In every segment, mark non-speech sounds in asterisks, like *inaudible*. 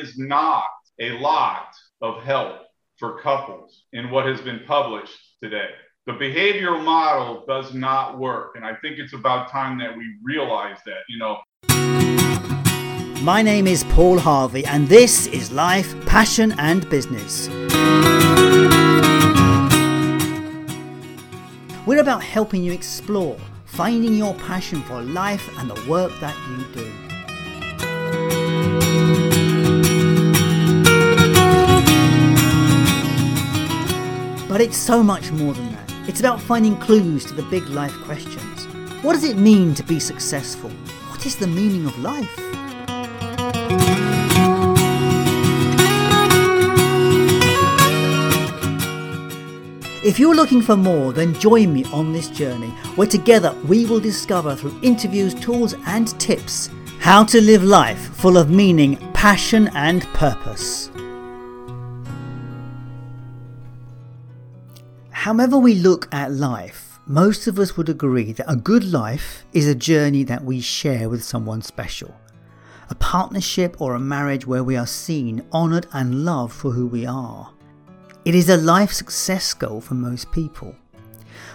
is not a lot of help for couples in what has been published today. The behavioral model does not work. And I think it's about time that we realize that, you know. My name is Paul Harvey, and this is Life, Passion and Business. We're about helping you explore, finding your passion for life and the work that you do. But it's so much more than that. It's about finding clues to the big life questions. What does it mean to be successful? What is the meaning of life? If you're looking for more, then join me on this journey where together we will discover through interviews, tools, and tips how to live life full of meaning, passion, and purpose. However, we look at life, most of us would agree that a good life is a journey that we share with someone special. A partnership or a marriage where we are seen, honoured, and loved for who we are. It is a life success goal for most people.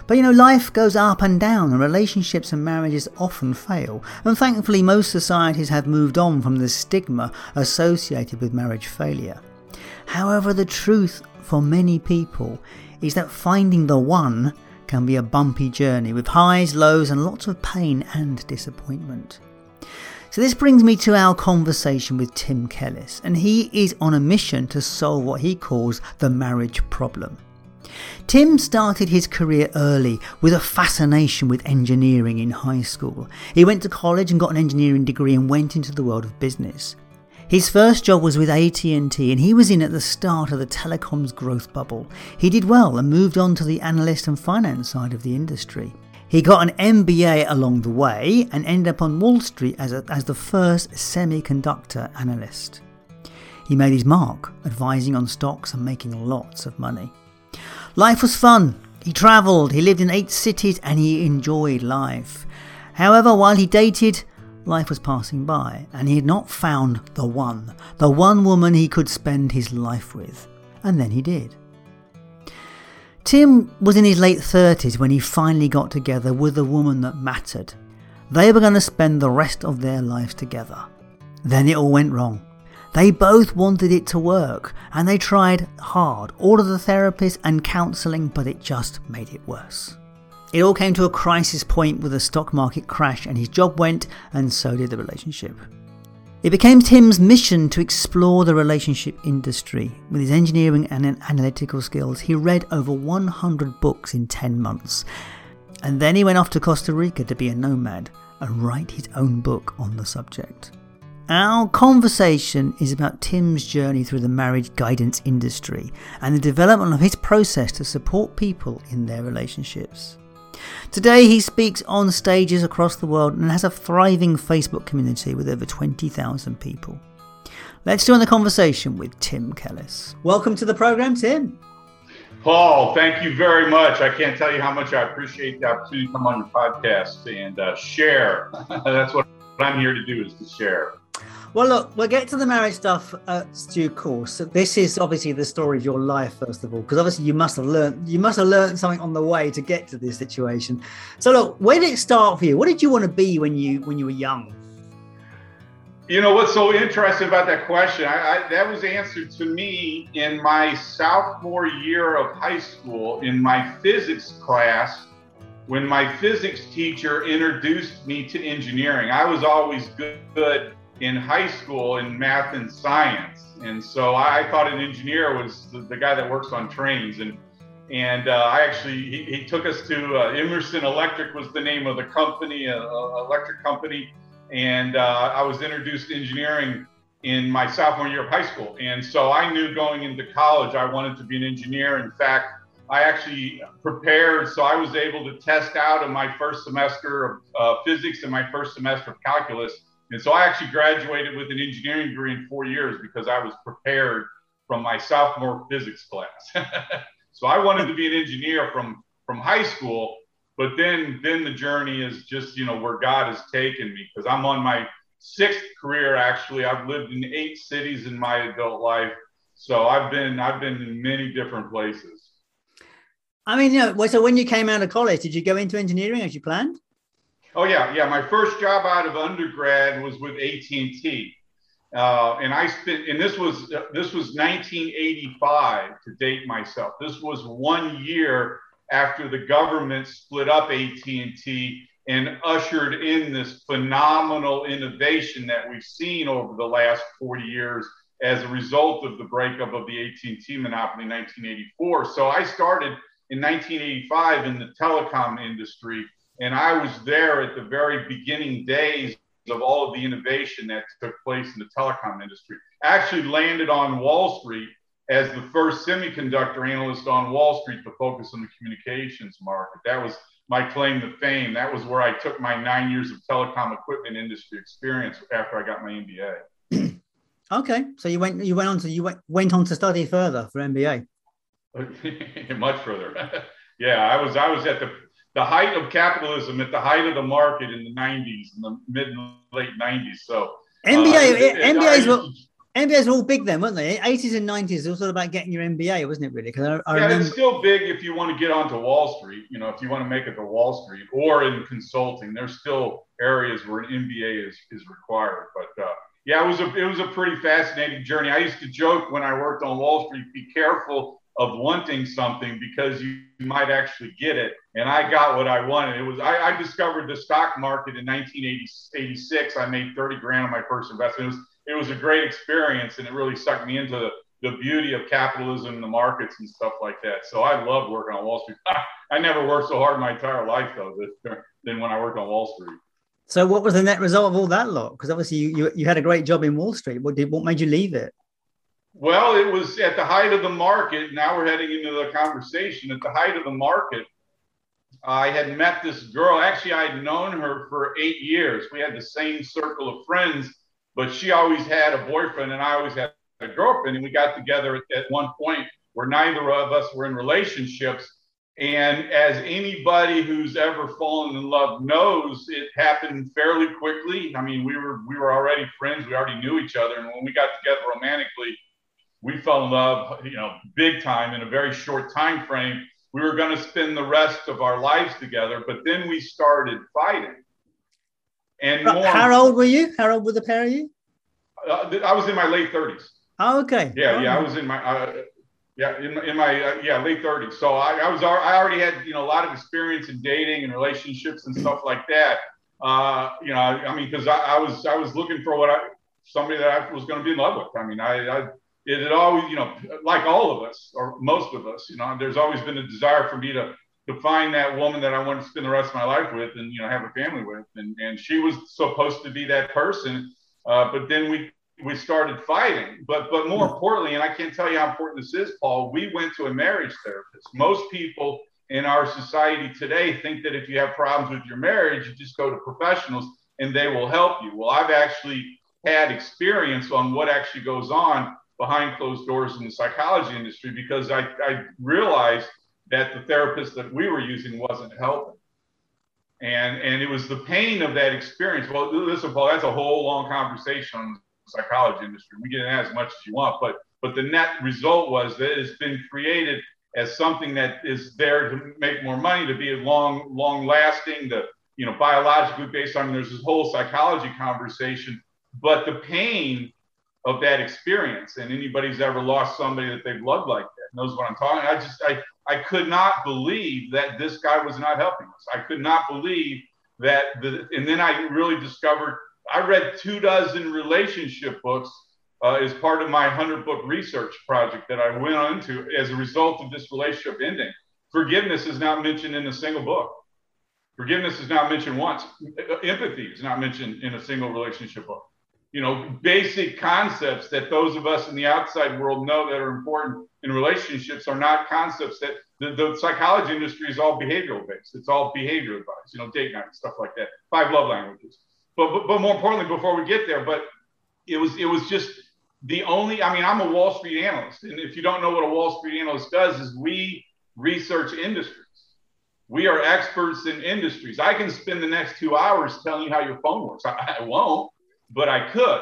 But you know, life goes up and down, and relationships and marriages often fail. And thankfully, most societies have moved on from the stigma associated with marriage failure. However, the truth for many people is that finding the one can be a bumpy journey with highs, lows, and lots of pain and disappointment. So, this brings me to our conversation with Tim Kellis, and he is on a mission to solve what he calls the marriage problem. Tim started his career early with a fascination with engineering in high school. He went to college and got an engineering degree and went into the world of business. His first job was with AT&T and he was in at the start of the telecoms growth bubble. He did well and moved on to the analyst and finance side of the industry. He got an MBA along the way and ended up on Wall Street as, a, as the first semiconductor analyst. He made his mark, advising on stocks and making lots of money. Life was fun. He travelled, he lived in eight cities, and he enjoyed life. However, while he dated, life was passing by, and he had not found the one, the one woman he could spend his life with. And then he did. Tim was in his late 30s when he finally got together with a woman that mattered. They were going to spend the rest of their lives together. Then it all went wrong. They both wanted it to work and they tried hard, all of the therapists and counselling, but it just made it worse. It all came to a crisis point with the stock market crash, and his job went, and so did the relationship. It became Tim's mission to explore the relationship industry. With his engineering and analytical skills, he read over 100 books in 10 months. And then he went off to Costa Rica to be a nomad and write his own book on the subject. Our conversation is about Tim's journey through the marriage guidance industry and the development of his process to support people in their relationships. Today, he speaks on stages across the world and has a thriving Facebook community with over 20,000 people. Let's join the conversation with Tim Kellis. Welcome to the program, Tim. Paul, thank you very much. I can't tell you how much I appreciate the opportunity to come on your podcast and uh, share. *laughs* That's what I'm here to do is to share. Well, look, we'll get to the marriage stuff at due course. So this is obviously the story of your life, first of all, because obviously you must have learned you must have learned something on the way to get to this situation. So, look, where did it start for you? What did you want to be when you when you were young? You know what's so interesting about that question? I, I, that was answered to me in my sophomore year of high school in my physics class when my physics teacher introduced me to engineering. I was always good, good in high school in math and science. And so I thought an engineer was the, the guy that works on trains. And and uh, I actually he, he, took us to uh, Emerson Electric was the name of the company, uh, uh electric company. And uh, I was introduced to engineering in my sophomore year of high school. And so I knew going into college I wanted to be an engineer. In fact, I actually prepared, so I was able to test out in my first semester of uh, physics and my first semester of calculus and so I actually graduated with an engineering degree in four years because I was prepared from my sophomore physics class. *laughs* so I wanted to be an engineer from from high school, but then then the journey is just you know where God has taken me because I'm on my sixth career actually. I've lived in eight cities in my adult life, so I've been I've been in many different places. I mean, you know, so when you came out of college, did you go into engineering as you planned? Oh yeah, yeah. My first job out of undergrad was with AT and T, uh, and I spent. And this was this was 1985 to date myself. This was one year after the government split up AT and T and ushered in this phenomenal innovation that we've seen over the last 40 years as a result of the breakup of the AT&T monopoly in 1984. So I started in 1985 in the telecom industry, and I was there at the very beginning days of all of the innovation that took place in the telecom industry. Actually landed on Wall Street as the first semiconductor analyst on Wall Street to focus on the communications market. That was my claim to fame. That was where I took my nine years of telecom equipment industry experience after I got my MBA. *clears throat* okay, so you went you went on to you went, went on to study further for MBA. *laughs* Much further. *laughs* yeah, I was I was at the the height of capitalism at the height of the market in the 90s in the mid and late 90s. So MBA uh, MBAs were all big then, weren't they? 80s and 90s, it was all about getting your MBA, wasn't it, really? Because I, I yeah, remember... it's still big if you want to get onto Wall Street, you know, if you want to make it to Wall Street or in consulting, there's still areas where an MBA is, is required. But uh, yeah, it was, a, it was a pretty fascinating journey. I used to joke when I worked on Wall Street, be careful of wanting something because you might actually get it. And I got what I wanted. It was I, I discovered the stock market in 1986. I made 30 grand on my first investment. It was it was a great experience and it really sucked me into the, the beauty of capitalism and the markets and stuff like that. So I loved working on Wall Street. *laughs* I never worked so hard in my entire life though than when I worked on Wall Street. So what was the net result of all that lot? Because obviously you, you, you had a great job in Wall Street. What did what made you leave it? Well, it was at the height of the market. Now we're heading into the conversation. At the height of the market, I had met this girl. Actually, I had known her for eight years. We had the same circle of friends but she always had a boyfriend and I always had a girlfriend. And we got together at, at one point where neither of us were in relationships. And as anybody who's ever fallen in love knows, it happened fairly quickly. I mean, we were we were already friends. We already knew each other, and when we got together romantically, we fell in love, you know, big time in a very short time frame. We were going to spend the rest of our lives together, but then we started fighting. And more, how old were you? How old were the pair of you? Uh, I was in my late 30s. Oh, okay. Yeah, oh. yeah, I was in my uh, yeah in, in my uh, yeah late 30s. So I, I was I already had you know a lot of experience in dating and relationships and stuff like that. Uh, you know, I mean, because I, I, was I was looking for what I somebody that I was going to be in love with. I mean, I, I it had always you know like all of us or most of us, you know, there's always been a desire for me to to find that woman that I wanted to spend the rest of my life with and you know have a family with, and and she was supposed to be that person. Uh, but then we we started fighting. But but more importantly, and I can't tell you how important this is, Paul. We went to a marriage therapist. Most people in our society today think that if you have problems with your marriage, you just go to professionals and they will help you. Well, I've actually had experience on what actually goes on behind closed doors in the psychology industry because I, I realized that the therapist that we were using wasn't helping. And, and it was the pain of that experience. Well, listen, Paul, that's a whole long conversation on the psychology industry. We get in as much as you want, but but the net result was that it's been created as something that is there to make more money, to be long, long lasting, to you know, biologically based on. There's this whole psychology conversation, but the pain of that experience, and anybody's ever lost somebody that they've loved like that knows what I'm talking. I just I I could not believe that this guy was not helping us. I could not believe that the and then I really discovered I read two dozen relationship books uh, as part of my 100 book research project that I went on to as a result of this relationship ending. Forgiveness is not mentioned in a single book. Forgiveness is not mentioned once. Empathy is not mentioned in a single relationship book you know, basic concepts that those of us in the outside world know that are important in relationships are not concepts that the, the psychology industry is all behavioral based. It's all behavior advice, you know, date night, stuff like that. Five love languages. But, but, but more importantly, before we get there, but it was, it was just the only, I mean, I'm a Wall Street analyst. And if you don't know what a Wall Street analyst does is we research industries. We are experts in industries. I can spend the next two hours telling you how your phone works. I, I won't but I could.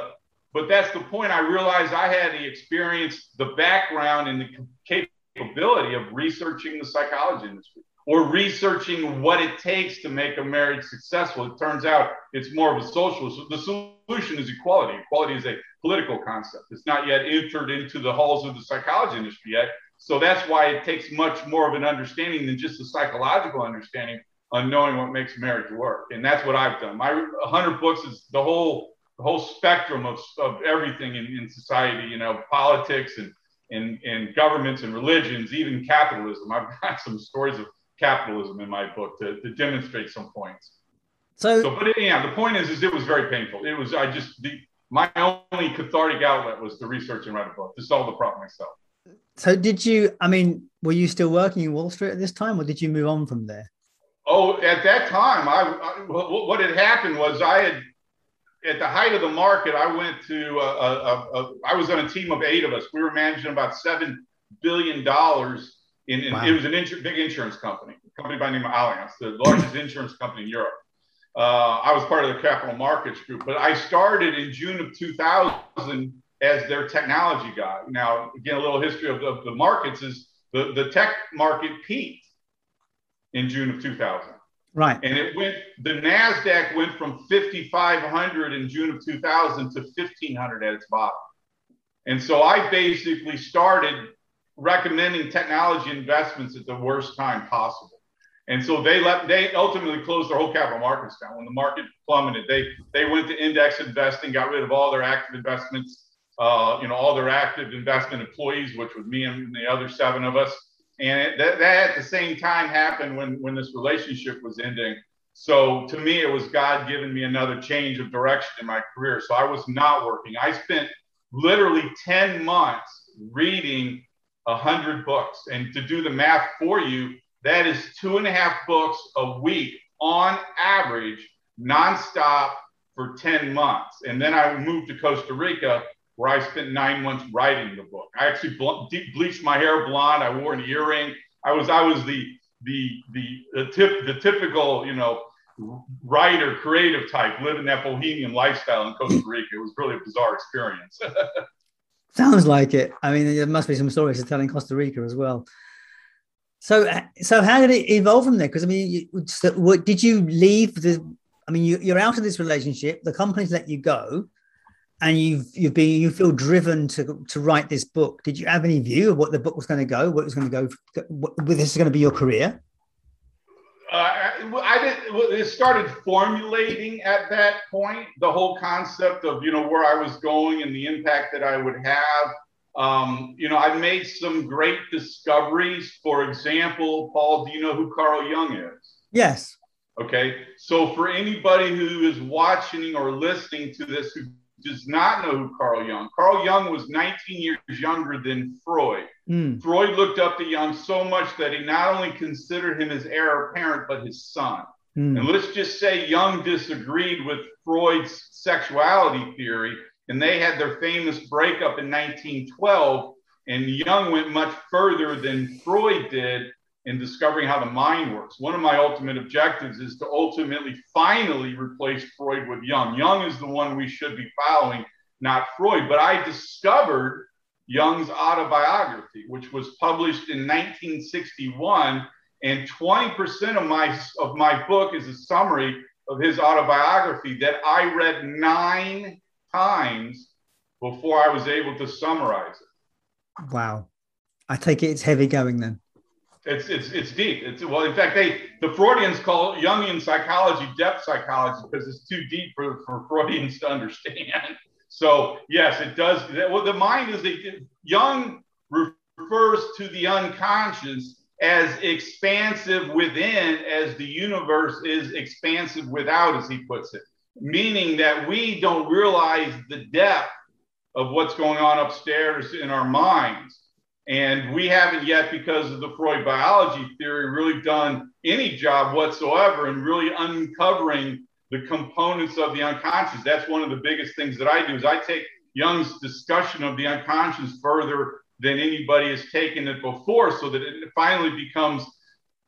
But that's the point. I realized I had the experience, the background, and the capability of researching the psychology industry or researching what it takes to make a marriage successful. It turns out it's more of a social. So the solution is equality. Equality is a political concept. It's not yet entered into the halls of the psychology industry yet. So that's why it takes much more of an understanding than just a psychological understanding on knowing what makes marriage work. And that's what I've done. My 100 books is the whole the whole spectrum of, of everything in, in society, you know, politics and, and, and governments and religions, even capitalism. I've got some stories of capitalism in my book to, to demonstrate some points. So, so but it, yeah, the point is, is it was very painful. It was, I just, the, my only cathartic outlet was to research and write a book to solve the problem myself. So did you, I mean, were you still working in Wall Street at this time or did you move on from there? Oh, at that time, I, I what had happened was I had, at the height of the market, I went to, a, a, a, I was on a team of eight of us. We were managing about $7 billion in, in wow. it was an insur- big insurance company, a company by the name of Allianz, the largest insurance company in Europe. Uh, I was part of the capital markets group, but I started in June of 2000 as their technology guy. Now, again, a little history of the, of the markets is the, the tech market peaked in June of 2000. Right. And it went, the NASDAQ went from 5,500 in June of 2000 to 1,500 at its bottom. And so I basically started recommending technology investments at the worst time possible. And so they let they ultimately closed their whole capital markets down when the market plummeted. They they went to index investing, got rid of all their active investments, uh, you know, all their active investment employees, which was me and the other seven of us. And it, that, that at the same time happened when when this relationship was ending. So to me, it was God giving me another change of direction in my career. So I was not working. I spent literally 10 months reading hundred books. And to do the math for you, that is two and a half books a week on average, nonstop for 10 months. And then I moved to Costa Rica where I spent nine months writing the book. I actually ble- bleached my hair blonde. I wore an earring. I was I was the the the the, tip, the typical you know writer creative type living that bohemian lifestyle in Costa mm. Rica. It was really a bizarre experience. *laughs* Sounds like it. I mean, there must be some stories to tell in Costa Rica as well. So, uh, so how did it evolve from there? Because I mean, you, so what, did you leave the? I mean, you, you're out of this relationship. The company's let you go, and you've you've been you feel driven to to write this book. Did you have any view of what the book was going to go? What was going to go? What, this is going to be your career? Uh, I did. It started formulating at that point the whole concept of you know where I was going and the impact that I would have. Um, you know, I made some great discoveries. For example, Paul, do you know who Carl Jung is? Yes. Okay. So for anybody who is watching or listening to this who does not know who Carl Jung. Carl Jung was 19 years younger than Freud. Mm. Freud looked up to Jung so much that he not only considered him his heir apparent, but his son. Mm. And let's just say Jung disagreed with Freud's sexuality theory, and they had their famous breakup in 1912. And Jung went much further than Freud did in discovering how the mind works. One of my ultimate objectives is to ultimately finally replace Freud with Jung. Jung is the one we should be following, not Freud. But I discovered Jung's autobiography, which was published in 1961. And 20% of my, of my book is a summary of his autobiography that I read nine times before I was able to summarize it. Wow. I take it it's heavy going then. It's it's it's deep. It's well, in fact, they the Freudians call Jungian psychology depth psychology because it's too deep for, for Freudians to understand. *laughs* So yes, it does. Well, the mind is a, Jung refers to the unconscious as expansive within as the universe is expansive without, as he puts it, meaning that we don't realize the depth of what's going on upstairs in our minds. And we haven't yet, because of the Freud biology theory, really done any job whatsoever in really uncovering the components of the unconscious. That's one of the biggest things that I do is I take Jung's discussion of the unconscious further than anybody has taken it before, so that it finally becomes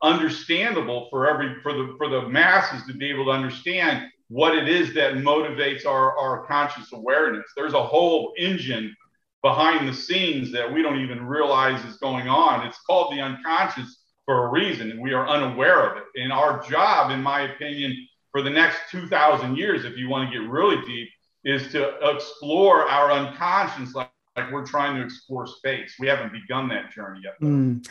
understandable for every for the for the masses to be able to understand what it is that motivates our, our conscious awareness. There's a whole engine behind the scenes that we don't even realize is going on. It's called the unconscious for a reason, and we are unaware of it. And our job, in my opinion, for the next 2,000 years, if you want to get really deep, is to explore our unconscious like, like we're trying to explore space. We haven't begun that journey yet. Mm.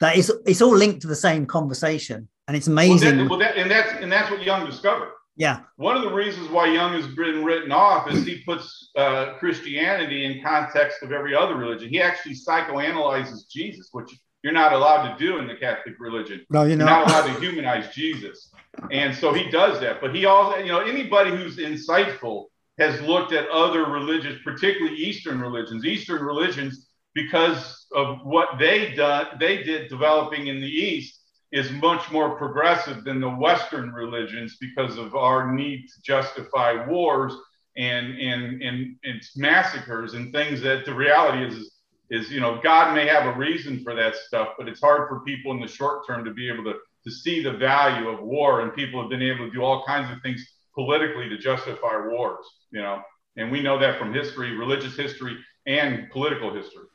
that is, it's all linked to the same conversation, and it's amazing. Well, that, well, that, and that's and that's what Jung discovered. Yeah. One of the reasons why Jung has been written off is he puts uh, Christianity in context of every other religion. He actually psychoanalyzes Jesus, which you're not allowed to do in the Catholic religion. No, you're, you're not. not allowed to humanize Jesus. And so he does that. But he also, you know, anybody who's insightful has looked at other religions, particularly Eastern religions. Eastern religions, because of what they done, they did developing in the East, is much more progressive than the Western religions because of our need to justify wars and and and, and massacres and things that the reality is, is is you know God may have a reason for that stuff, but it's hard for people in the short term to be able to to see the value of war, and people have been able to do all kinds of things politically to justify wars, you know, and we know that from history, religious history, and political history.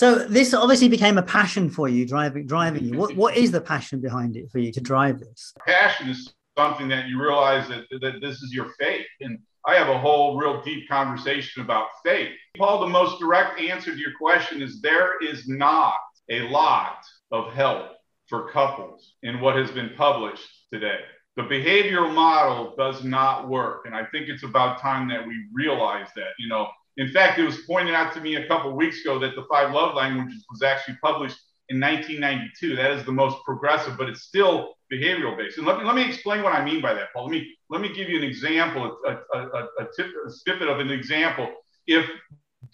So this obviously became a passion for you, driving driving you. What what is the passion behind it for you to drive this? Passion is something that you realize that, that this is your faith. And I have a whole real deep conversation about faith. Paul, the most direct answer to your question is there is not a lot of help for couples in what has been published today. The behavioral model does not work. And I think it's about time that we realize that. You know, in fact, it was pointed out to me a couple weeks ago that the five love languages was actually published in 1992. That is the most progressive, but it's still behavioral based. And let me, let me explain what I mean by that, Paul. Let me, let me give you an example, a, a, a, a, tip, a snippet of an example. If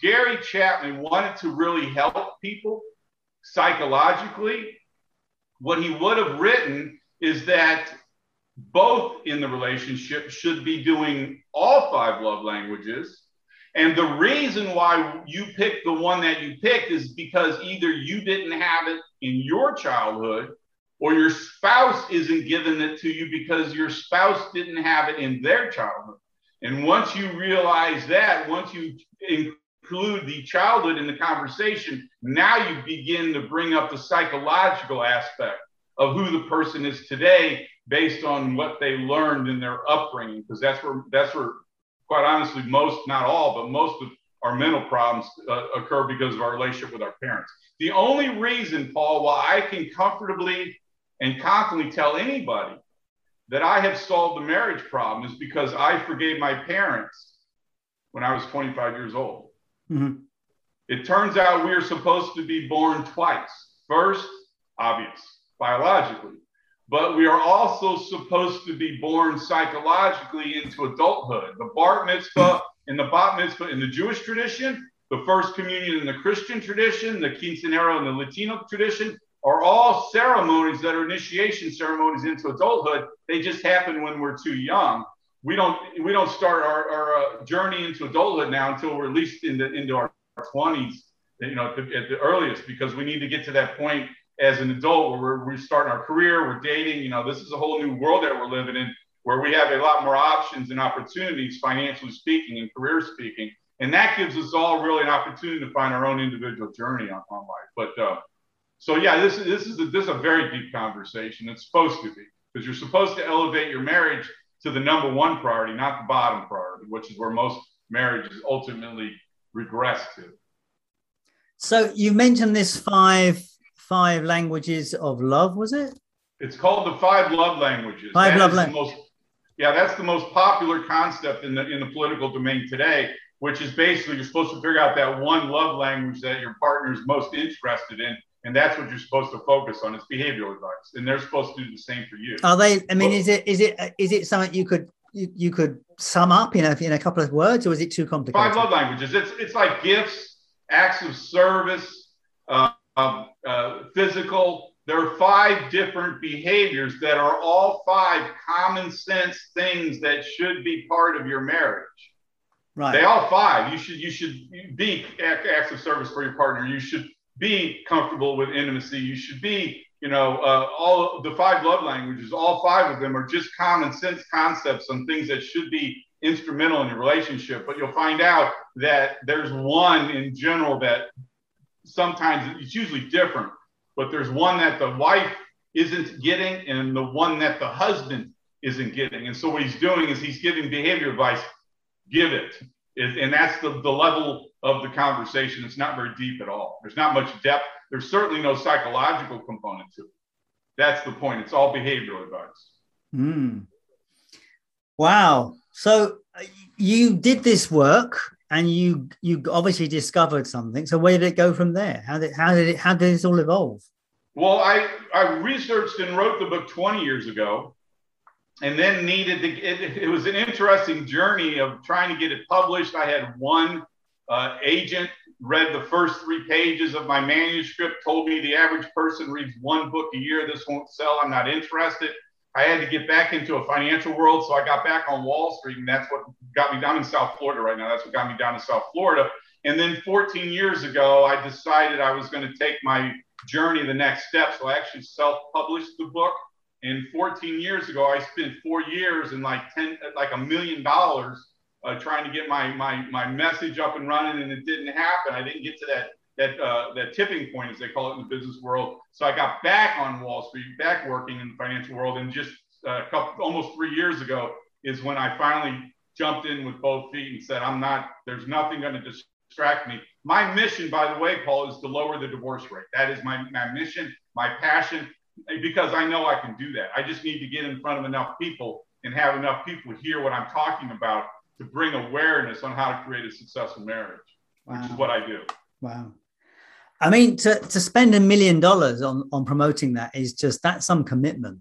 Gary Chapman wanted to really help people psychologically, what he would have written is that both in the relationship should be doing all five love languages. And the reason why you picked the one that you picked is because either you didn't have it in your childhood or your spouse isn't giving it to you because your spouse didn't have it in their childhood. And once you realize that, once you include the childhood in the conversation, now you begin to bring up the psychological aspect of who the person is today based on what they learned in their upbringing because that's where that's where quite honestly most not all but most of our mental problems uh, occur because of our relationship with our parents. The only reason paul why i can comfortably and confidently tell anybody that i have solved the marriage problem is because i forgave my parents when i was 25 years old. Mm-hmm. it turns out we are supposed to be born twice. First obvious biologically, but we are also supposed to be born psychologically into adulthood. The bar mitzvah and the bat mitzvah in the Jewish tradition, the first communion in the Christian tradition, the quinceanera in the Latino tradition are all ceremonies that are initiation ceremonies into adulthood. They just happen when we're too young. We don't we don't start our, our uh, journey into adulthood now until we're at least in the, into our 20s, you know, at the, at the earliest, because we need to get to that point as an adult where we're, we're starting our career, we're dating, you know, this is a whole new world that we're living in where we have a lot more options and opportunities, financially speaking and career speaking. And that gives us all really an opportunity to find our own individual journey on, on life. But uh, so, yeah, this, this, is a, this is a very deep conversation. It's supposed to be because you're supposed to elevate your marriage to the number one priority, not the bottom priority, which is where most marriages ultimately regress to. So you mentioned this five five languages of love, was it? It's called the five love languages. Five that love languages. Yeah, that's the most popular concept in the in the political domain today, which is basically you're supposed to figure out that one love language that your partner is most interested in, and that's what you're supposed to focus on. It's behavioral advice, and they're supposed to do the same for you. Are they? I mean, is it is it is it something you could you, you could sum up in a in a couple of words, or is it too complicated? Five love languages. It's it's like gifts, acts of service. Um, uh, physical. There are five different behaviors that are all five common sense things that should be part of your marriage. Right. They all five. You should you should be acts of service for your partner. You should be comfortable with intimacy. You should be you know, uh, all the five love languages, all five of them are just common sense concepts and things that should be instrumental in your relationship. But you'll find out that there's one in general that sometimes it's usually different, but there's one that the wife isn't getting and the one that the husband isn't getting. And so what he's doing is he's giving behavior advice, give it. And that's the, the level of the conversation. It's not very deep at all. There's not much depth. There's certainly no psychological component to it. That's the point. It's all behavioral advice. Mm. Wow. So uh, you did this work and you you obviously discovered something. So where did it go from there? How did how did it how did this all evolve? Well, I I researched and wrote the book 20 years ago and then needed to it, it, was an interesting journey of trying to get it published i had one uh, agent read the first three pages of my manuscript told me the average person reads one book a year this won't sell i'm not interested i had to get back into a financial world so i got back on wall street and that's what got me down in south florida right now. That's what got me down in south florida. And then 14 years ago i decided i was going to take my journey the next step. So i actually self-published the book. And 14 years ago, I spent four years and like 10, like a million dollars uh, trying to get my, my, my message up and running, and it didn't happen. I didn't get to that, that, uh, that tipping point, as they call it in the business world. So I got back on Wall Street, back working in the financial world. And just uh, a couple, almost three years ago is when I finally jumped in with both feet and said, I'm not, there's nothing going to distract me. My mission, by the way, Paul, is to lower the divorce rate. That is my, my mission, my passion because I know I can do that. I just need to get in front of enough people and have enough people hear what I'm talking about to bring awareness on how to create a successful marriage, wow. which is what I do. Wow. I mean, to, to spend a million dollars on, on promoting that is just that's some commitment.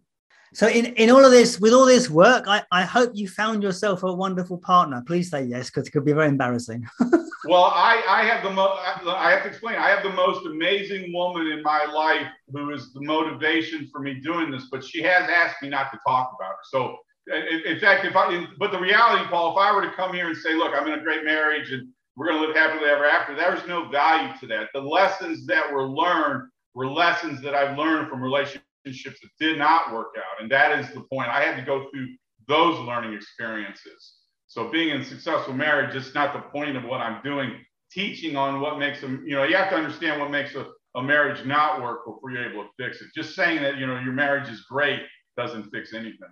So in, in all of this, with all this work, I, I hope you found yourself a wonderful partner. Please say yes, because it could be very embarrassing. *laughs* well, I, I have the most, I have to explain, I have the most amazing woman in my life who is the motivation for me doing this, but she has asked me not to talk about her. So in, in fact, if I, but the reality, Paul, if I were to come here and say, look, I'm in a great marriage and we're going to live happily ever after, there's no value to that. The lessons that were learned were lessons that I've learned from relationships that did not work out. And that is the point. I had to go through those learning experiences. So being in successful marriage is not the point of what I'm doing. Teaching on what makes them, you know, you have to understand what makes a, a marriage not work before you're able to fix it. Just saying that, you know, your marriage is great doesn't fix anything.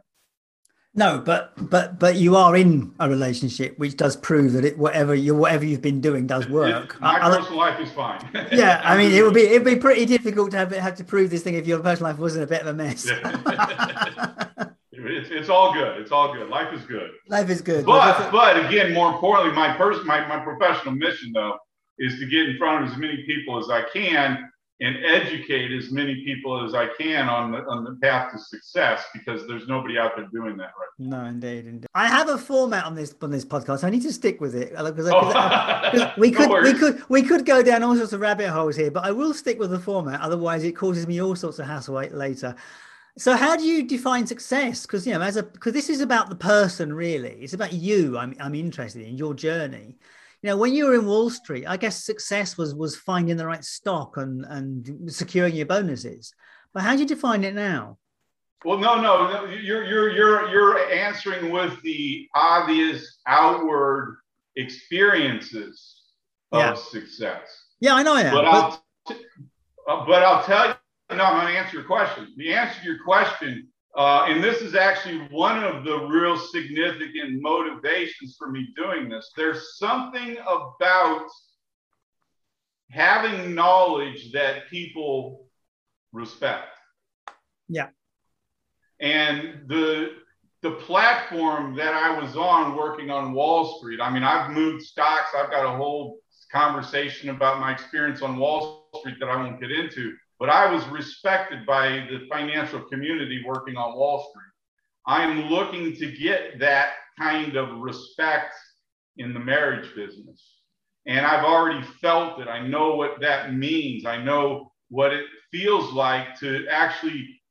No, but but but you are in a relationship, which does prove that it whatever you whatever you've been doing does work. My I, personal I, life is fine. *laughs* yeah, I mean, it would be *laughs* it'd be pretty difficult to have have to prove this thing if your personal life wasn't a bit of a mess. *laughs* it's, it's all good. It's all good. Life is good. Life is good. But but again, more importantly, my person my, my professional mission though is to get in front of as many people as I can and educate as many people as I can on the on the path to success because there's nobody out there doing that right. No, indeed, indeed. I have a format on this on this podcast. I need to stick with it uh, because oh. *laughs* we *laughs* could no we could we could go down all sorts of rabbit holes here, but I will stick with the format. Otherwise, it causes me all sorts of hassle later. So, how do you define success? Because you know, as a because this is about the person, really. It's about you. I'm I'm interested in your journey you know when you were in wall street i guess success was was finding the right stock and and securing your bonuses. But how do you define it now? Well no no you're you're you're you're answering with the obvious outward experiences of yeah. success. Yeah i know I am, but, but... I'll, t- uh, but I'll tell you no i'm going to answer your question. The answer to your question uh, and this is actually one of the real significant motivations for me doing this. There's something about having knowledge that people respect. Yeah. And the the platform that I was on working on Wall Street, I mean, I've moved stocks. I've got a whole conversation about my experience on Wall Street that I won't get into but I was respected by the financial community working on Wall Street. I'm looking to get that kind of respect in the marriage business. And I've already felt it. I know what that means. I know what it feels like to actually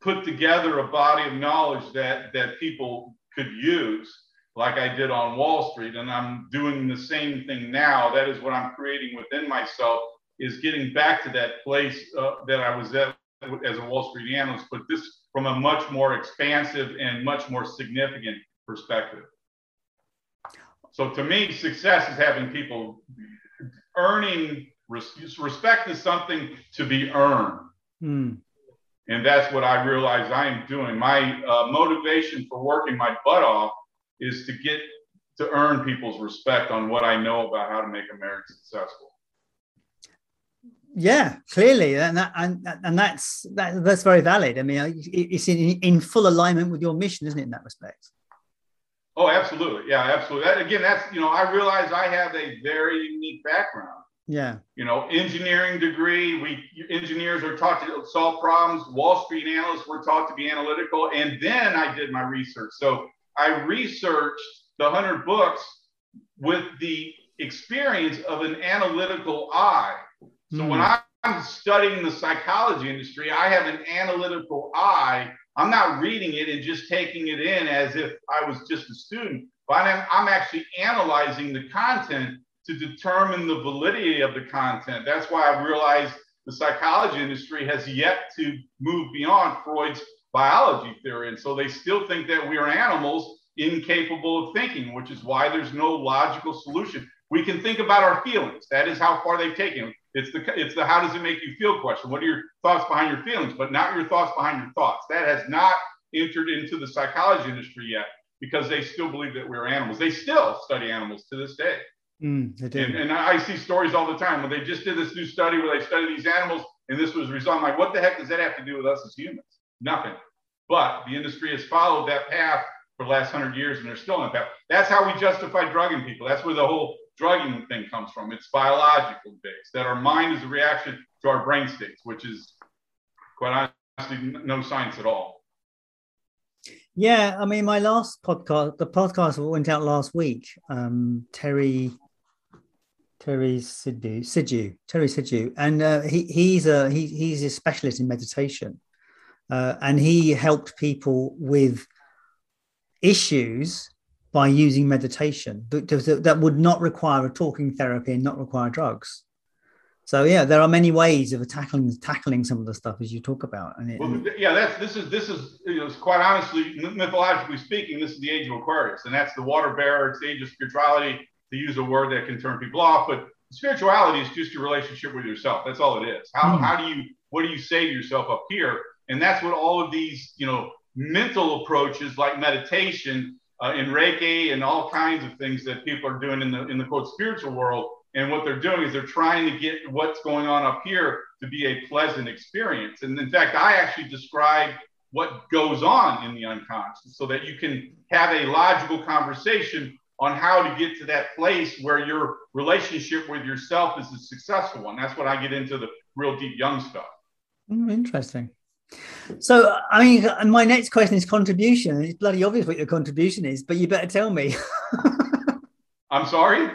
put together a body of knowledge that, that people could use, like I did on Wall Street. And I'm doing the same thing now. That is what I'm creating within myself is getting back to that place uh, that I was at as a Wall Street analyst, but this from a much more expansive and much more significant perspective. So to me, success is having people earning respect is something to be earned. Mm. And that's what I realize I am doing. My uh, motivation for working my butt off is to get to earn people's respect on what I know about how to make a marriage successful. Yeah, clearly, and that, and and that's that, that's very valid. I mean, it's in, in full alignment with your mission, isn't it? In that respect. Oh, absolutely. Yeah, absolutely. That, again, that's you know, I realize I have a very unique background. Yeah. You know, engineering degree. We engineers are taught to solve problems. Wall Street analysts were taught to be analytical, and then I did my research. So I researched the hundred books with the experience of an analytical eye. So mm. when. I'm studying the psychology industry, I have an analytical eye. I'm not reading it and just taking it in as if I was just a student, but I'm, I'm actually analyzing the content to determine the validity of the content. That's why I realized the psychology industry has yet to move beyond Freud's biology theory. And so they still think that we are animals incapable of thinking, which is why there's no logical solution. We can think about our feelings. That is how far they've taken. It's the it's the how does it make you feel question. What are your thoughts behind your feelings, but not your thoughts behind your thoughts. That has not entered into the psychology industry yet because they still believe that we're animals. They still study animals to this day. Mm, and, and, I see stories all the time when they just did this new study where they studied these animals and this was result. I'm like, what the heck does that have to do with us as humans? Nothing. But the industry has followed that path for the last hundred years and they're still on that path. That's how we justify drugging people. That's where the whole drugging thing comes from. It's biological based, that our mind is a reaction to our brain states, which is quite honestly no science at all. Yeah, I mean, my last podcast, the podcast went out last week. Um, Terry Terry Sidhu, Sidhu, Terry Sidhu, and uh, he, he's a he, he's a specialist in meditation, uh, and he helped people with issues by using meditation that, that would not require a talking therapy and not require drugs. So yeah, there are many ways of tackling tackling some of the stuff as you talk about. And it, well, yeah, that's this is this is you know quite honestly, mythologically speaking, this is the age of Aquarius, and that's the water bearer. It's the age of spirituality to use a word that can turn people off. But spirituality is just your relationship with yourself. That's all it is. How, mm. how do you, what do you say to yourself up here? And that's what all of these, you know, mental approaches like meditation uh, in Reiki and all kinds of things that people are doing in the, in the quote spiritual world. And what they're doing is they're trying to get what's going on up here to be a pleasant experience. And in fact, I actually describe what goes on in the unconscious so that you can have a logical conversation on how to get to that place where your relationship with yourself is a successful one. That's what I get into the real deep Jung stuff. Mm, interesting. So, I mean, my next question is contribution. It's bloody obvious what your contribution is, but you better tell me. *laughs* I'm sorry?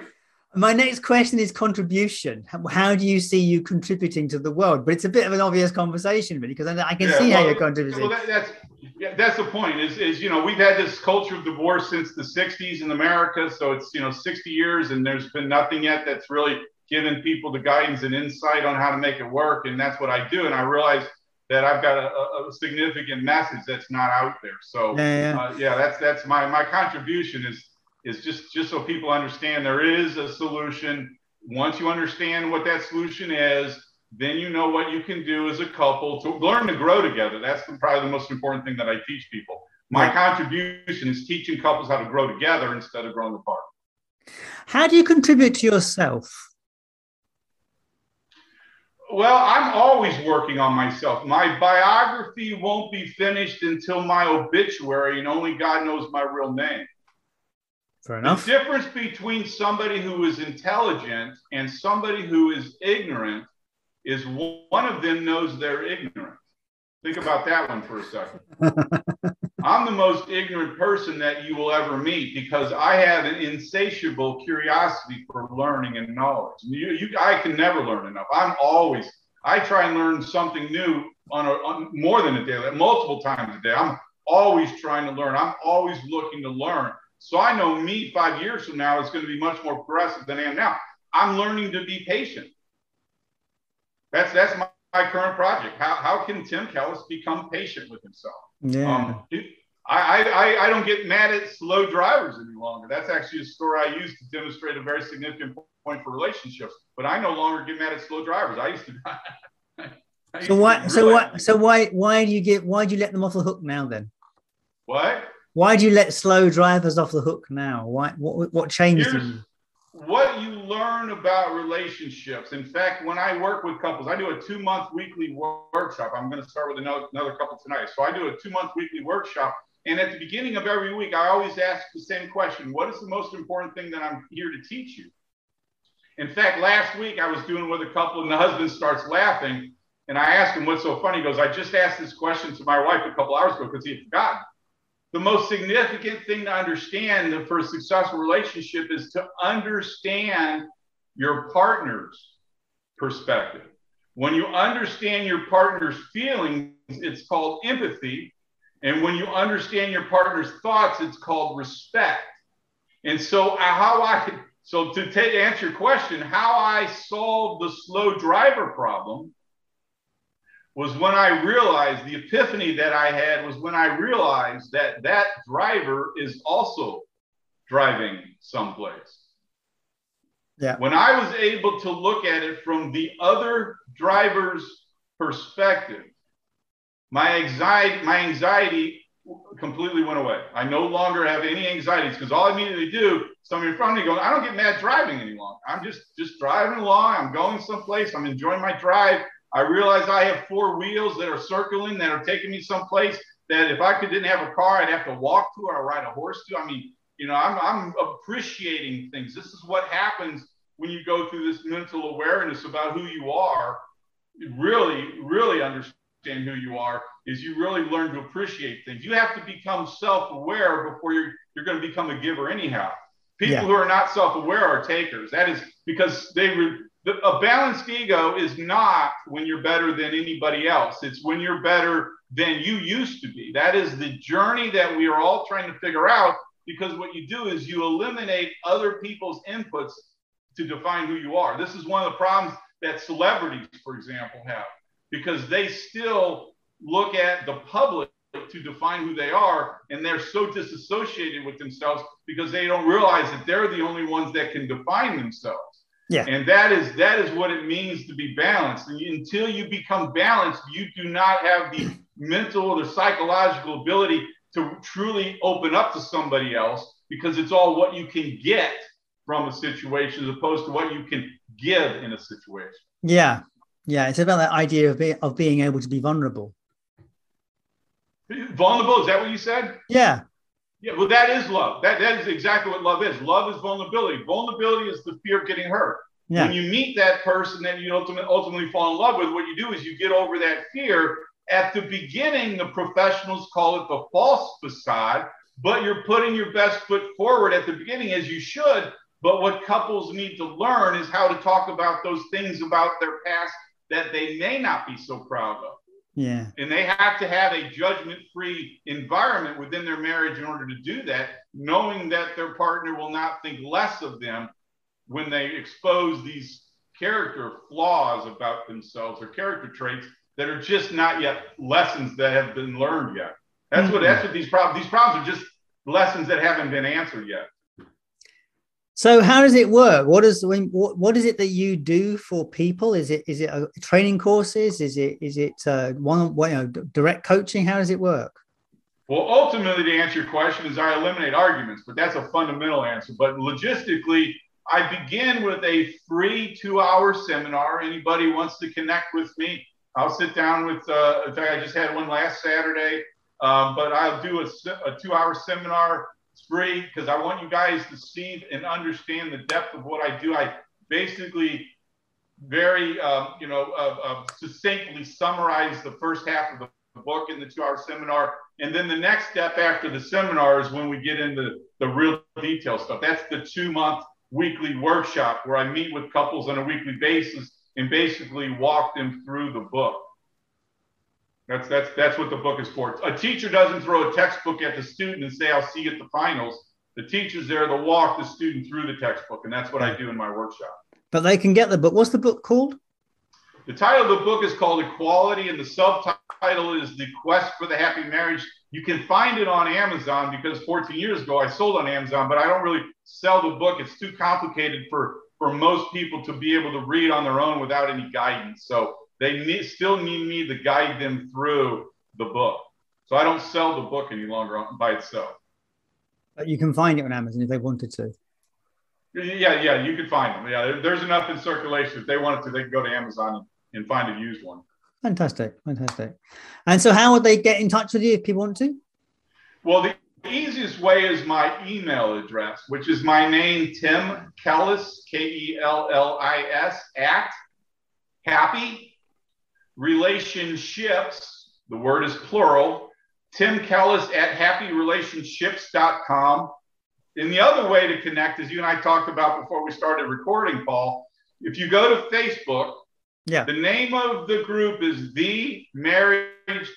My next question is contribution. How do you see you contributing to the world? But it's a bit of an obvious conversation, really, because I can yeah, see well, how you're contributing. Well, that, that's yeah, that's the point. Is is you know we've had this culture of divorce since the '60s in America, so it's you know 60 years, and there's been nothing yet that's really given people the guidance and insight on how to make it work, and that's what I do. And I realize that I've got a, a significant message that's not out there. So yeah, yeah. Uh, yeah, that's that's my my contribution is is just just so people understand there is a solution. Once you understand what that solution is, then you know what you can do as a couple to learn to grow together. That's the, probably the most important thing that I teach people. My contribution is teaching couples how to grow together instead of growing apart. How do you contribute to yourself? Well, I'm always working on myself. My biography won't be finished until my obituary, and only God knows my real name. Fair enough. The difference between somebody who is intelligent and somebody who is ignorant is one of them knows they're ignorant. Think about that one for a second. *laughs* I'm the most ignorant person that you will ever meet because I have an insatiable curiosity for learning and knowledge. You, you, I can never learn enough. I'm always, I try and learn something new on, a, on more than a day, multiple times a day. I'm always trying to learn. I'm always looking to learn. So I know me five years from now is going to be much more progressive than I am now. I'm learning to be patient. That's that's my, my current project. How, how can Tim Kellis become patient with himself? Yeah. Um, I, I, I don't get mad at slow drivers any longer. That's actually a story I use to demonstrate a very significant point for relationships. But I no longer get mad at slow drivers. I used to. *laughs* I used so why? So what? So why? Why do you get? Why do you let them off the hook now? Then. What? Why do you let slow drivers off the hook now? Why? What? What changed? Here's, what you learn about relationships. In fact, when I work with couples, I do a two month weekly workshop. I'm going to start with another, another couple tonight. So I do a two month weekly workshop. And at the beginning of every week, I always ask the same question What is the most important thing that I'm here to teach you? In fact, last week I was doing with a couple, and the husband starts laughing. And I asked him, What's so funny? He goes, I just asked this question to my wife a couple hours ago because he had forgotten the most significant thing to understand for a successful relationship is to understand your partner's perspective. When you understand your partner's feelings, it's called empathy. And when you understand your partner's thoughts, it's called respect. And so, uh, how I so to take, answer your question, how I solved the slow driver problem was when I realized the epiphany that I had was when I realized that that driver is also driving someplace. Yeah. When I was able to look at it from the other driver's perspective, my anxiety, my anxiety completely went away. I no longer have any anxieties because all I to do, somebody in front of me going, I don't get mad driving any longer. I'm just just driving along. I'm going someplace. I'm enjoying my drive. I realize I have four wheels that are circling that are taking me someplace that if I could, didn't have a car, I'd have to walk to or ride a horse to. I mean, you know, I'm, I'm appreciating things. This is what happens when you go through this mental awareness about who you are. Really, really understand who you are is you really learn to appreciate things. You have to become self-aware before you're you're going to become a giver anyhow. People yeah. who are not self-aware are takers. That is because they re- the, a balanced ego is not when you're better than anybody else. It's when you're better than you used to be. That is the journey that we are all trying to figure out because what you do is you eliminate other people's inputs to define who you are. This is one of the problems that celebrities, for example, have because they still look at the public to define who they are and they're so disassociated with themselves because they don't realize that they're the only ones that can define themselves yeah. And that is that is what it means to be balanced. And until you become balanced, you do not have the mental or the psychological ability to truly open up to somebody else because it's all what you can get from a situation as opposed to what you can give in a situation. Yeah. Yeah, it's about that idea of, be, of being able to be vulnerable. Vulnerable, is that what you said? Yeah. Yeah, well, that is love. That that is exactly what love is. Love is vulnerability. Vulnerability is the fear of getting hurt. Yeah. When you meet that person that you ultimately ultimately fall in love with, what you do is you get over that fear. At the beginning, the professionals call it the false facade, but you're putting your best foot forward at the beginning as you should. But what couples need to learn is how to talk about those things about their past that they may not be so proud of. Yeah. And they have to have a judgment free environment within their marriage in order to do that, knowing that their partner will not think less of them when they expose these character flaws about themselves or character traits that are just not yet lessons that have been learned yet. That's mm-hmm. what that's what these problems these problems are just lessons that haven't been answered yet. So how does it work? What is what, what is it that you do for people? Is it is it a training courses? Is it is it uh, one you know, direct coaching? How does it work? Well, ultimately, to answer your question, is I eliminate arguments, but that's a fundamental answer. But logistically, I begin with a free two-hour seminar. Anybody wants to connect with me, I'll sit down with. Uh, in fact, I just had one last Saturday, um, but I'll do a, a two-hour seminar it's free because I want you guys to see and understand the depth of what I do. I basically very, uh, you know, uh, uh, succinctly summarize the first half of the book in the two-hour seminar, and then the next step after the seminar is when we get into the real detail stuff. That's the two-month weekly workshop where I meet with couples on a weekly basis and basically walk them through the book. That's that's that's what the book is for. A teacher doesn't throw a textbook at the student and say, "I'll see you at the finals." The teacher's there to walk the student through the textbook, and that's what I do in my workshop. But they can get the book. What's the book called? The title of the book is called Equality, and the subtitle is The Quest for the Happy Marriage. You can find it on Amazon because 14 years ago I sold on Amazon, but I don't really sell the book. It's too complicated for, for most people to be able to read on their own without any guidance. So they need, still need me to guide them through the book. So I don't sell the book any longer by itself. But you can find it on Amazon if they wanted to. Yeah, yeah, you can find them. Yeah, there's enough in circulation. If they wanted to, they can go to Amazon and find a used one. Fantastic, fantastic. And so, how would they get in touch with you if people want to? Well, the easiest way is my email address, which is my name, Tim Kellis, K E L L I S, at happy relationships. The word is plural. Tim Kellis at happyrelationships.com. And the other way to connect, as you and I talked about before we started recording, Paul, if you go to Facebook, yeah. the name of the group is the Marriage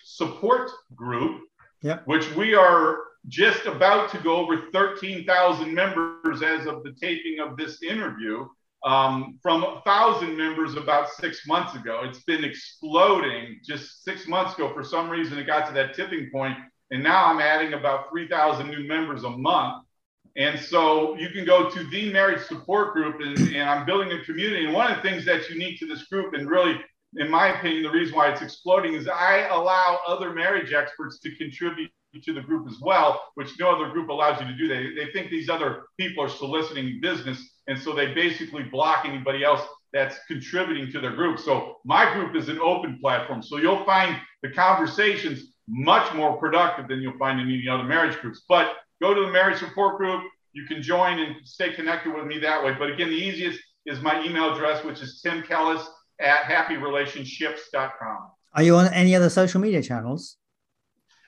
Support Group, yeah. which we are just about to go over 13,000 members as of the taping of this interview um, from a thousand members about six months ago. It's been exploding just six months ago. For some reason, it got to that tipping point, and now I'm adding about 3,000 new members a month. And so you can go to the marriage support group, and, and I'm building a community. And one of the things that's unique to this group, and really, in my opinion, the reason why it's exploding is I allow other marriage experts to contribute to the group as well, which no other group allows you to do. They, they think these other people are soliciting business. And so they basically block anybody else that's contributing to their group. So my group is an open platform. So you'll find the conversations much more productive than you'll find in any other marriage groups. But go to the marriage support group. You can join and stay connected with me that way. But again, the easiest is my email address, which is Tim Kellis at happyrelationships.com. Are you on any other social media channels?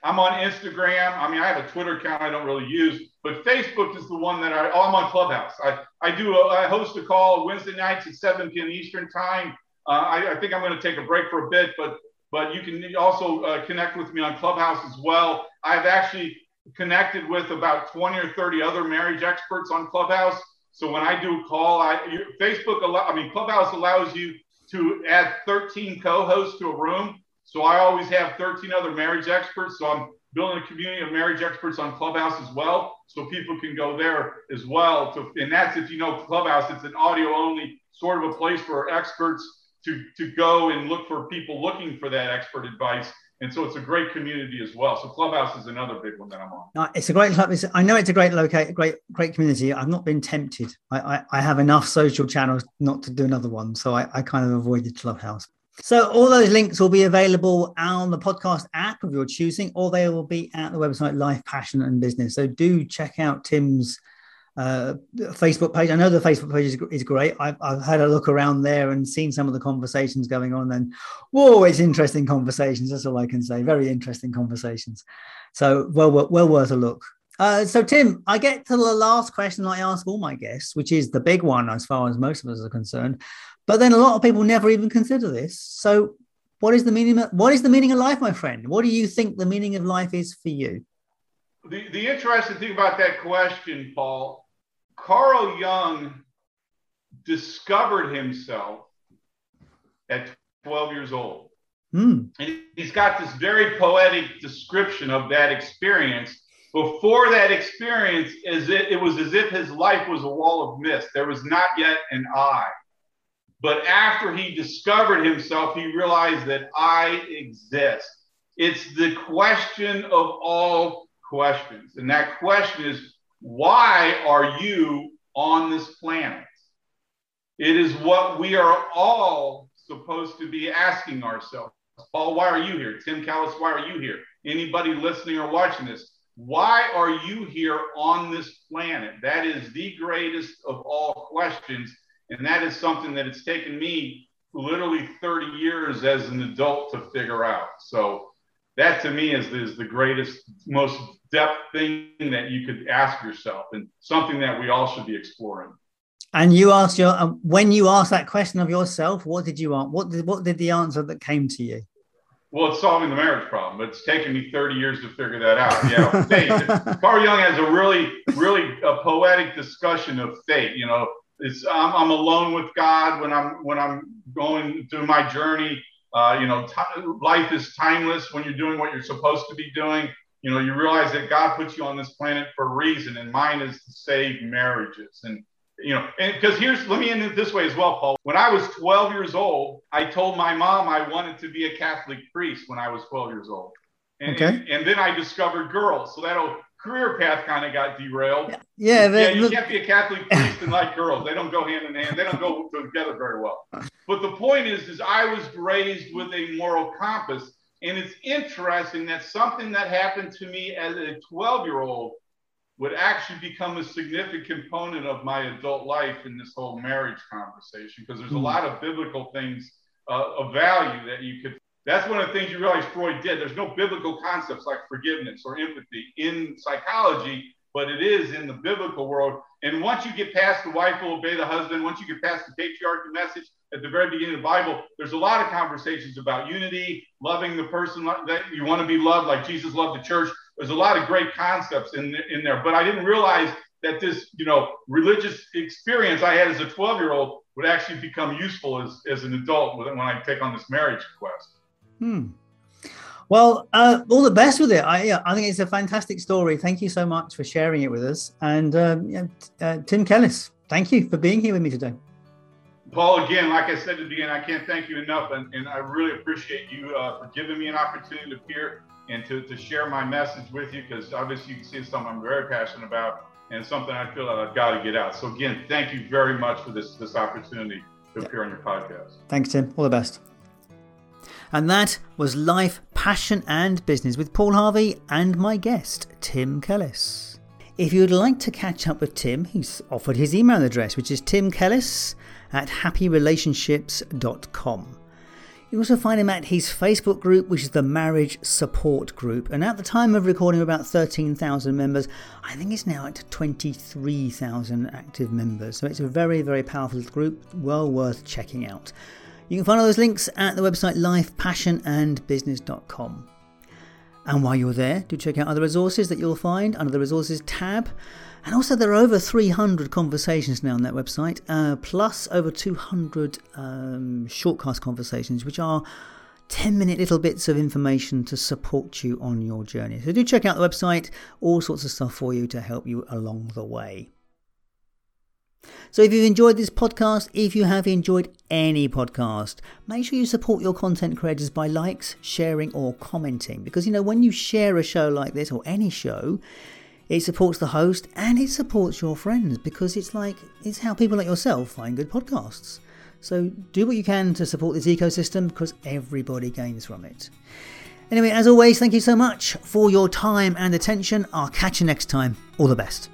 I'm on Instagram. I mean, I have a Twitter account I don't really use, but Facebook is the one that I, oh, I'm on Clubhouse. I, I do, a, I host a call Wednesday nights at 7 p.m. Eastern time. Uh, I, I think I'm going to take a break for a bit, but but you can also uh, connect with me on Clubhouse as well. I've actually connected with about 20 or 30 other marriage experts on Clubhouse. So when I do a call, I Facebook allow, I mean Clubhouse allows you to add 13 co-hosts to a room. So I always have 13 other marriage experts. So I'm building a community of marriage experts on Clubhouse as well. So people can go there as well. To, and that's if you know Clubhouse, it's an audio only sort of a place for experts to, to go and look for people looking for that expert advice. And so it's a great community as well. So Clubhouse is another big one that I'm on. It's a great club. I know it's a great locate, great, great community. I've not been tempted. I, I, I, have enough social channels not to do another one. So I, I kind of avoided Clubhouse. So all those links will be available on the podcast app of your choosing, or they will be at the website Life, Passion and Business. So do check out Tim's uh, Facebook page. I know the Facebook page is, is great. I've, I've, had a look around there and seen some of the conversations going on. And whoa, it's interesting conversations. That's all I can say. Very interesting conversations. So well, well, well worth a look. Uh, so Tim, I get to the last question I ask all my guests, which is the big one as far as most of us are concerned. But then a lot of people never even consider this. So, what is the meaning? Of, what is the meaning of life, my friend? What do you think the meaning of life is for you? The, the interesting thing about that question, Paul, Carl Jung discovered himself at 12 years old. Mm. And he's got this very poetic description of that experience. Before that experience, as it, it was as if his life was a wall of mist. There was not yet an I. But after he discovered himself, he realized that I exist. It's the question of all questions. And that question is why are you on this planet? It is what we are all supposed to be asking ourselves. Paul, why are you here? Tim Kellis, why are you here? Anybody listening or watching this, why are you here on this planet? That is the greatest of all questions. And that is something that it's taken me literally 30 years as an adult to figure out. So that to me is, is the greatest, most depth thing that you could ask yourself and something that we all should be exploring. And you asked your, uh, when you asked that question of yourself, what did you want? What did, what did the answer that came to you? Well, it's solving the marriage problem, but it's taken me 30 years to figure that out. Yeah, fate. Carl Jung has a really, really a poetic discussion of fate. You know, it's I'm, I'm alone with God when I'm when I'm going through my journey. Uh, you know, t- life is timeless when you're doing what you're supposed to be doing. You know, you realize that God puts you on this planet for a reason, and mine is to save marriages. And you know, and because here's let me end it this way as well, Paul. When I was 12 years old, I told my mom I wanted to be a Catholic priest when I was 12 years old. And, okay. and, and then I discovered girls. So that whole career path kind of got derailed. Yeah, yeah. yeah. You can't be a Catholic priest and like girls. They don't go hand in hand. They don't go together very well. But the point is, is I was raised with a moral compass, and it's interesting that something that happened to me as a 12 year old would actually become a significant component of my adult life in this whole marriage conversation because there's a hmm. lot of biblical things uh, of value that you could that's one of the things you realize Freud did. There's no biblical concepts like forgiveness or empathy in psychology, but it is in the biblical world. And once you get past the wife will obey the husband, once you get past the patriarchy message at the very beginning of the Bible, there's a lot of conversations about unity, loving the person that you want to be loved, like Jesus loved the church. There's a lot of great concepts in, in there. But I didn't realize that this, you know, religious experience I had as a 12 year old would actually become useful as, as an adult when I take on this marriage quest. Hmm. Well, uh, all the best with it. I, yeah, I think it's a fantastic story. Thank you so much for sharing it with us. And um, yeah, uh, Tim Kellis, thank you for being here with me today. Paul, again, like I said at the beginning, I can't thank you enough. And, and I really appreciate you uh, for giving me an opportunity to appear and to, to share my message with you because obviously you can see it's something I'm very passionate about and something I feel that I've got to get out. So, again, thank you very much for this, this opportunity to appear on your podcast. Thanks, Tim. All the best. And that was Life, Passion and Business with Paul Harvey and my guest, Tim Kellis. If you would like to catch up with Tim, he's offered his email address, which is timkellis at happyrelationships.com. You also find him at his Facebook group, which is the Marriage Support Group. And at the time of recording, about 13,000 members. I think it's now at 23,000 active members. So it's a very, very powerful group, well worth checking out. You can find all those links at the website lifepassionandbusiness.com. And while you're there, do check out other resources that you'll find under the resources tab. And also, there are over 300 conversations now on that website, uh, plus over 200 um, shortcast conversations, which are 10 minute little bits of information to support you on your journey. So, do check out the website, all sorts of stuff for you to help you along the way. So if you've enjoyed this podcast, if you have enjoyed any podcast, make sure you support your content creators by likes, sharing, or commenting. Because you know, when you share a show like this or any show, it supports the host and it supports your friends because it's like it's how people like yourself find good podcasts. So do what you can to support this ecosystem because everybody gains from it. Anyway, as always, thank you so much for your time and attention. I'll catch you next time. All the best.